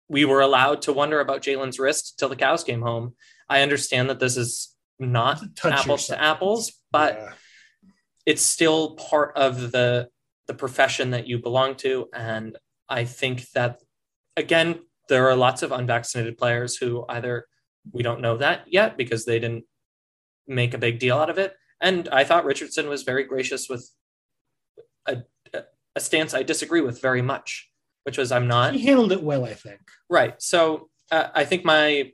we were allowed to wonder about Jaylen's wrist till the cows came home. I understand that this is not apples to apples, but yeah. it's still part of the the profession that you belong to, and I think that again there are lots of unvaccinated players who either we don't know that yet because they didn't make a big deal out of it. And I thought Richardson was very gracious with a, a stance I disagree with very much, which was I'm not. He handled it well, I think. Right. So uh, I think my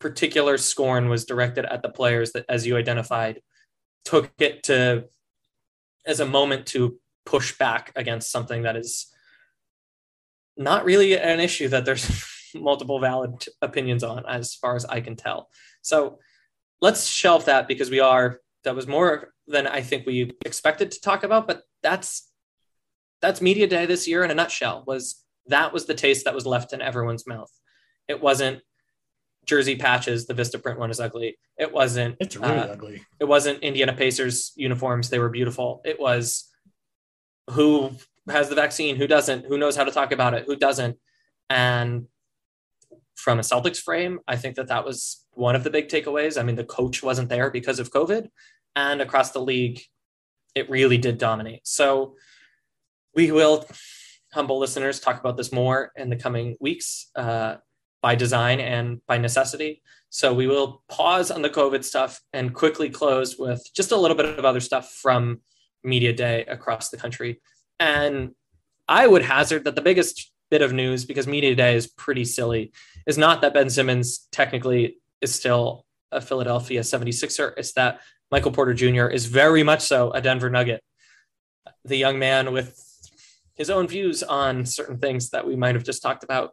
particular scorn was directed at the players that, as you identified, took it to as a moment to push back against something that is not really an issue that there's multiple valid opinions on, as far as I can tell. So let's shelve that because we are that was more than I think we expected to talk about, but that's that's media day this year in a nutshell was that was the taste that was left in everyone's mouth. It wasn't jersey patches. The Vistaprint one is ugly. It wasn't. It's really uh, ugly. It wasn't Indiana Pacers uniforms. They were beautiful. It was who has the vaccine, who doesn't, who knows how to talk about it, who doesn't, and from a Celtics frame, I think that that was one of the big takeaways. I mean, the coach wasn't there because of COVID, and across the league, it really did dominate. So we will, humble listeners, talk about this more in the coming weeks uh, by design and by necessity. So we will pause on the COVID stuff and quickly close with just a little bit of other stuff from Media Day across the country. And I would hazard that the biggest bit of news, because Media Day is pretty silly, is not that Ben Simmons technically is still a Philadelphia 76er. It's that Michael Porter Jr. is very much so a Denver Nugget. The young man with his own views on certain things that we might have just talked about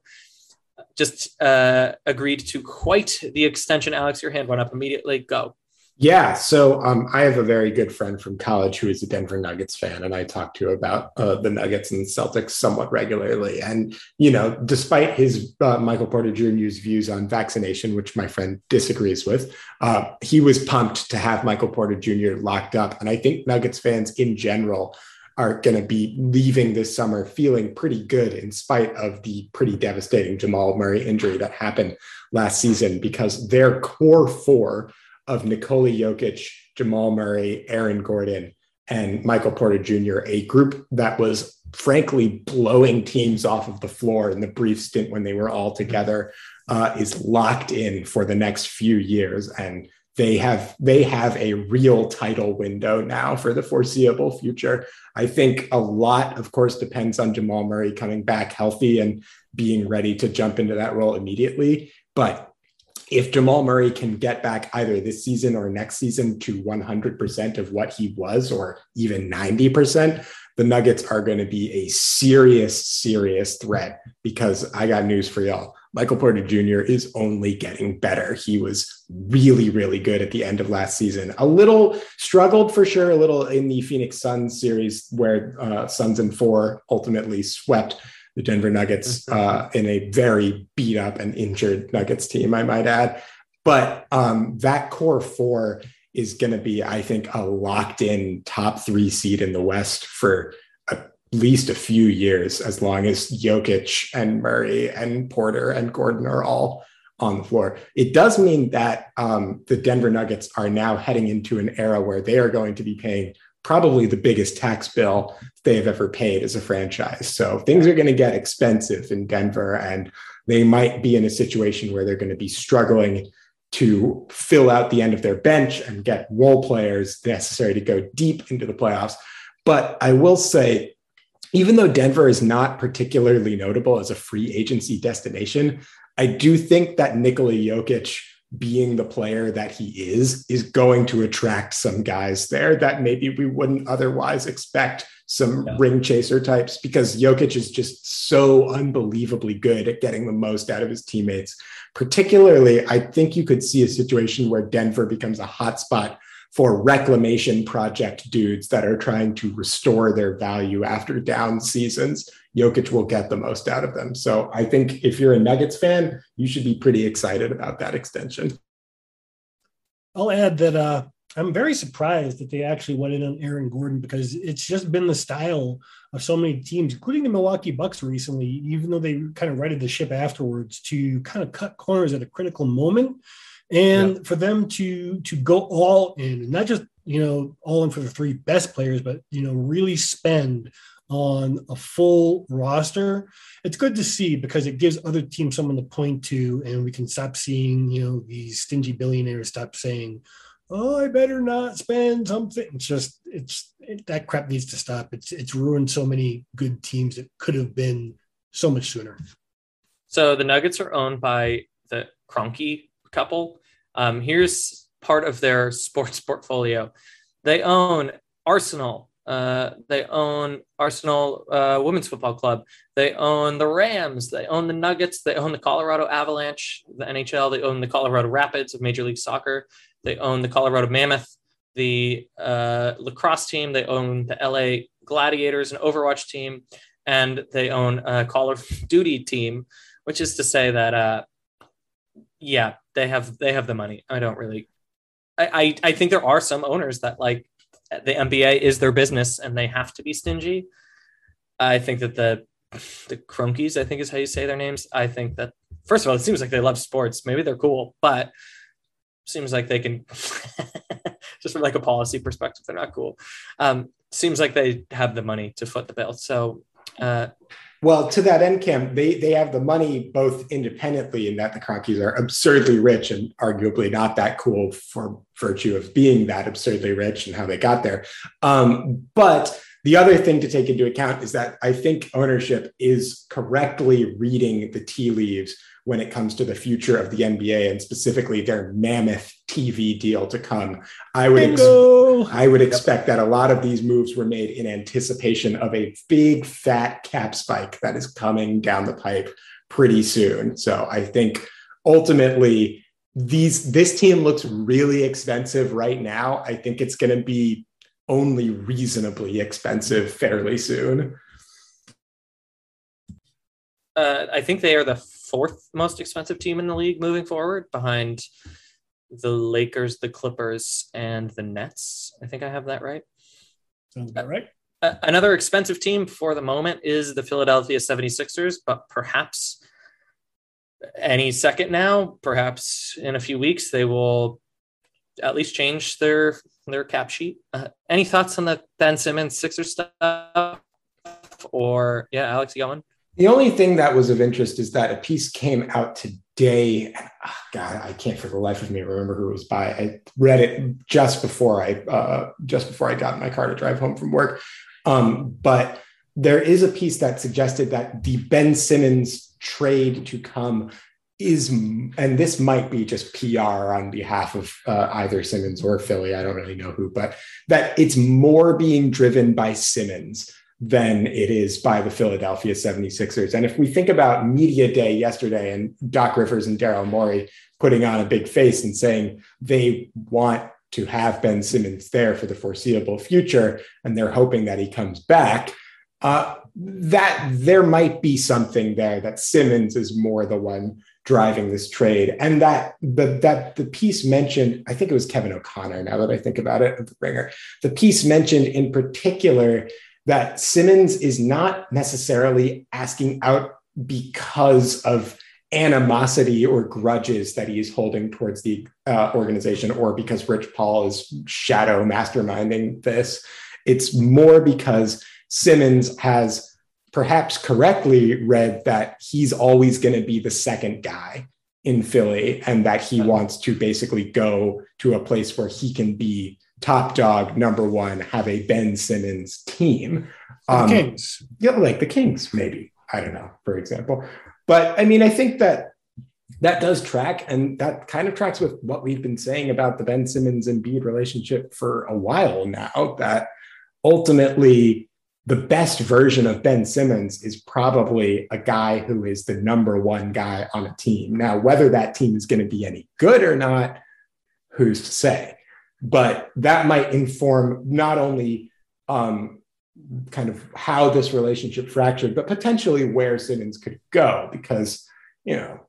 just uh, agreed to quite the extension. Alex, your hand went up immediately. Go. Yeah, so um, I have a very good friend from college who is a Denver Nuggets fan, and I talk to about uh, the Nuggets and Celtics somewhat regularly. And you know, despite his uh, Michael Porter Jr.'s views on vaccination, which my friend disagrees with, uh, he was pumped to have Michael Porter Jr. locked up. And I think Nuggets fans in general are going to be leaving this summer feeling pretty good in spite of the pretty devastating Jamal Murray injury that happened last season because their core four of Nikola Jokic, Jamal Murray, Aaron Gordon, and Michael Porter Jr., a group that was frankly blowing teams off of the floor in the brief stint when they were all together, uh, is locked in for the next few years. And they have they have a real title window now for the foreseeable future. I think a lot, of course, depends on Jamal Murray coming back healthy and being ready to jump into that role immediately. But if Jamal Murray can get back either this season or next season to 100% of what he was, or even 90%, the Nuggets are going to be a serious, serious threat because I got news for y'all. Michael Porter Jr. is only getting better. He was really, really good at the end of last season. A little struggled for sure, a little in the Phoenix Suns series where uh, Suns and four ultimately swept the Denver Nuggets mm-hmm. uh, in a very beat up and injured Nuggets team, I might add. But um, that core four is going to be, I think, a locked in top three seed in the West for at least a few years, as long as Jokic and Murray and Porter and Gordon are all on the floor. It does mean that um, the Denver Nuggets are now heading into an era where they are going to be paying probably the biggest tax bill they've ever paid as a franchise. So things are going to get expensive in Denver. And they might be in a situation where they're going to be struggling to fill out the end of their bench and get role players necessary to go deep into the playoffs. But I will say, even though Denver is not particularly notable as a free agency destination, I do think that Nikola Jokic being the player that he is is going to attract some guys there that maybe we wouldn't otherwise expect some yeah. ring chaser types because Jokic is just so unbelievably good at getting the most out of his teammates. Particularly, I think you could see a situation where Denver becomes a hotspot for reclamation project dudes that are trying to restore their value after down seasons. Jokic will get the most out of them. So I think if you're a Nuggets fan, you should be pretty excited about that extension. I'll add that uh, I'm very surprised that they actually went in on Aaron Gordon because it's just been the style of so many teams, including the Milwaukee Bucks recently, even though they kind of righted the ship afterwards to kind of cut corners at a critical moment. And yeah. for them to to go all in, and not just you know all in for the three best players, but you know really spend on a full roster, it's good to see because it gives other teams someone to point to, and we can stop seeing you know these stingy billionaires stop saying oh, I better not spend something. It's just, it's it, that crap needs to stop. It's it's ruined so many good teams that could have been so much sooner. So the Nuggets are owned by the Kroenke couple. Um, here's part of their sports (laughs) portfolio. They own Arsenal. Uh, they own Arsenal uh, Women's Football Club. They own the Rams. They own the Nuggets. They own the Colorado Avalanche, the NHL. They own the Colorado Rapids of Major League Soccer. They own the Colorado Mammoth, the uh, lacrosse team. They own the LA Gladiators, an Overwatch team, and they own a Call of Duty team, which is to say that, uh, yeah, they have they have the money. I don't really. I, I, I think there are some owners that like the NBA is their business and they have to be stingy. I think that the the Kroenkes, I think is how you say their names. I think that first of all, it seems like they love sports. Maybe they're cool, but seems like they can (laughs) just from like a policy perspective they're not cool um, seems like they have the money to foot the bill so uh, well to that end cam they they have the money both independently in that the Kroenkes are absurdly rich and arguably not that cool for virtue of being that absurdly rich and how they got there. Um, but the other thing to take into account is that I think ownership is correctly reading the tea leaves when it comes to the future of the NBA and specifically their mammoth TV deal to come. I would ex- I would expect that a lot of these moves were made in anticipation of a big fat cap spike that is coming down the pipe pretty soon. So I think ultimately these this team looks really expensive right now. I think it's going to be only reasonably expensive fairly soon. Uh, I think they are the fourth most expensive team in the league moving forward, behind the Lakers, the Clippers, and the Nets. I think I have that right. Sounds about right. Uh, another expensive team for the moment is the Philadelphia 76ers, but perhaps any second now, perhaps in a few weeks, they will at least change their their cap sheet. Uh, any thoughts on the Ben Simmons Sixers stuff? Or yeah, Alex, you going? The only thing that was of interest is that a piece came out today. Oh God, I can't for the life of me remember who it was by. I read it just before I uh, just before I got in my car to drive home from work. Um, but there is a piece that suggested that the Ben Simmons trade to come is, and this might be just PR on behalf of uh, either Simmons or Philly. I don't really know who, but that it's more being driven by Simmons than it is by the Philadelphia 76ers. And if we think about media day yesterday and Doc Rivers and Daryl Morey putting on a big face and saying they want to have Ben Simmons there for the foreseeable future, and they're hoping that he comes back, uh, that there might be something there that Simmons is more the one driving this trade, and that the that the piece mentioned, I think it was Kevin O'Connor. Now that I think about it, the Ringer, the piece mentioned in particular that Simmons is not necessarily asking out because of animosity or grudges that he is holding towards the uh, organization or because Rich Paul is shadow masterminding this. It's more because Simmons has perhaps correctly read that he's always going to be the second guy in Philly and that he wants to basically go to a place where he can be top dog number one, have a Ben Simmons team. Um, Kings. Yeah, like the Kings, maybe. I don't know, for example. But I mean, I think that that does track, and that kind of tracks with what we've been saying about the Ben Simmons and Embiid relationship for a while now. That ultimately, the best version of Ben Simmons is probably a guy who is the number one guy on a team. Now, whether that team is going to be any good or not, who's to say? But that might inform not only um, kind of how this relationship fractured, but potentially where Simmons could go. Because, you know,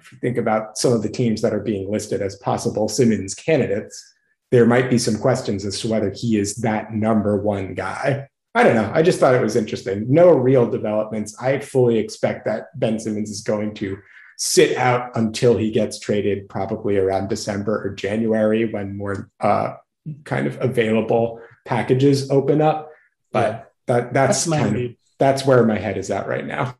if you think about some of the teams that are being listed as possible Simmons candidates, there might be some questions as to whether he is that number one guy. I don't know. I just thought it was interesting. No real developments. I fully expect that Ben Simmons is going to sit out until he gets traded, probably around December or January when more uh, kind of available packages open up. But that that's, that's kind of, that's where my head is at right now.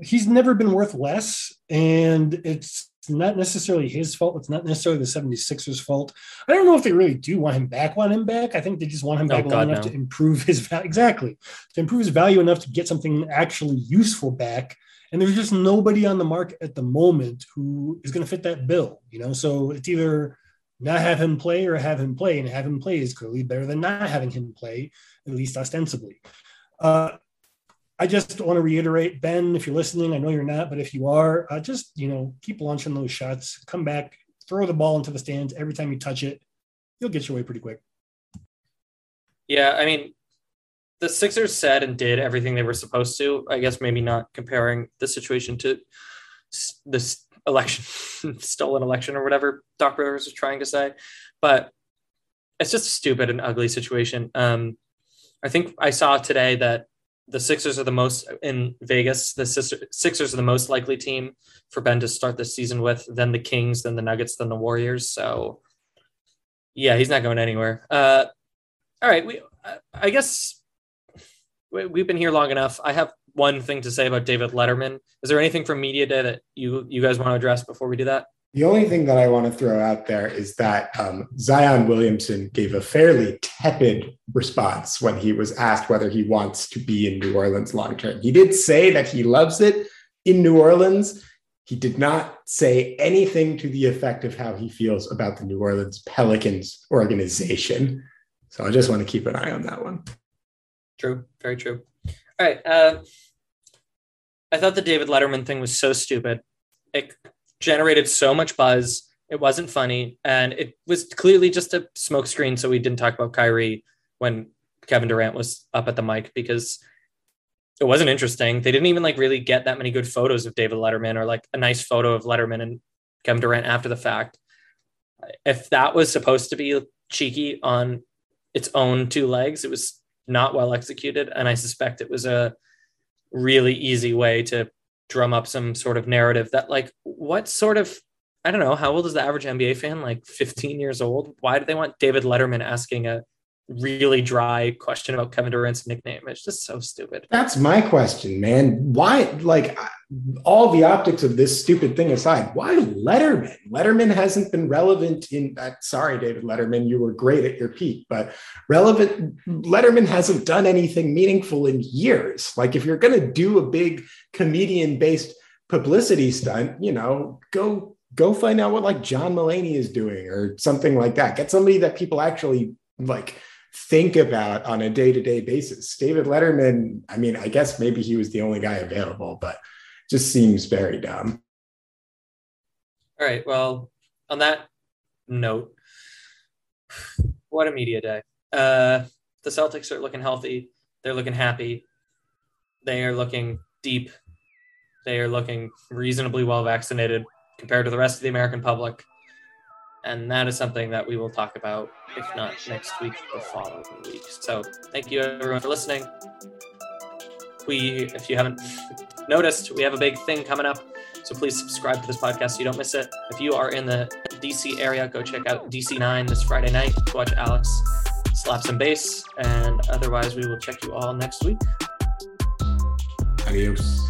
He's never been worth less, and it's not necessarily his fault. It's not necessarily the 76ers fault. I don't know if they really do want him back, want him back. I think they just want him back oh, long enough no. to improve his value. Exactly. To improve his value enough to get something actually useful back. And there's just nobody on the market at the moment who is going to fit that bill, you know? So it's either not have him play or have him play, and have him play is clearly better than not having him play, at least ostensibly. Uh, I just want to reiterate, Ben, if you're listening, I know you're not, but if you are, uh, just you know, keep launching those shots. Come back, throw the ball into the stands every time you touch it. You'll get your way pretty quick. Yeah, I mean, the Sixers said and did everything they were supposed to. I guess maybe not comparing the situation to this election, (laughs) stolen election or whatever Doc Rivers was trying to say, but it's just a stupid and ugly situation. Um, I think I saw today that the Sixers are the most in Vegas. The Sixers are the most likely team for Ben to start this season with, then the Kings, then the Nuggets, then the Warriors. So, yeah, he's not going anywhere. Uh, all right, we I guess we've been here long enough. I have one thing to say about David Letterman. Is there anything from media day that you you guys want to address before we do that? The only thing that I want to throw out there is that um, Zion Williamson gave a fairly tepid response when he was asked whether he wants to be in New Orleans long term. He did say that he loves it in New Orleans. He did not say anything to the effect of how he feels about the New Orleans Pelicans organization. So I just want to keep an eye on that one. True, very true. All right. Uh, I thought the David Letterman thing was so stupid. It generated so much buzz. It wasn't funny, and it was clearly just a smokescreen. So we didn't talk about Kyrie when Kevin Durant was up at the mic because it wasn't interesting. They didn't even like really get that many good photos of David Letterman or like a nice photo of Letterman and Kevin Durant after the fact. If that was supposed to be cheeky on its own two legs, it was not well executed, and I suspect it was a really easy way to drum up some sort of narrative that like what sort of I don't know how old is the average NBA fan? Like 15 years old? Why do they want David Letterman asking a really dry question about Kevin Durant's nickname. It's just so stupid. That's my question, man. Why, like, all the optics of this stupid thing aside, why Letterman? Letterman hasn't been relevant in. Uh, sorry, David Letterman, you were great at your peak, but relevant. Letterman hasn't done anything meaningful in years. Like, if you're going to do a big comedian-based publicity stunt, you know, go go find out what like John Mulaney is doing or something like that. Get somebody that people actually like think about on a day-to-day basis. David Letterman, I mean, I guess maybe he was the only guy available, but just seems very dumb. All right. Well, on that note, what a media day. Uh, the Celtics are looking healthy. They're looking happy. They are looking deep. They are looking reasonably well vaccinated compared to the rest of the American public. And that is something that we will talk about, if not next week, the following week. So thank you everyone for listening. We, if you haven't noticed, we have a big thing coming up. So please subscribe to this podcast so you don't miss it. If you are in the DC area, go check out DC9 this Friday night to watch Alex slap some bass. And otherwise, we will check you all next week. Adios.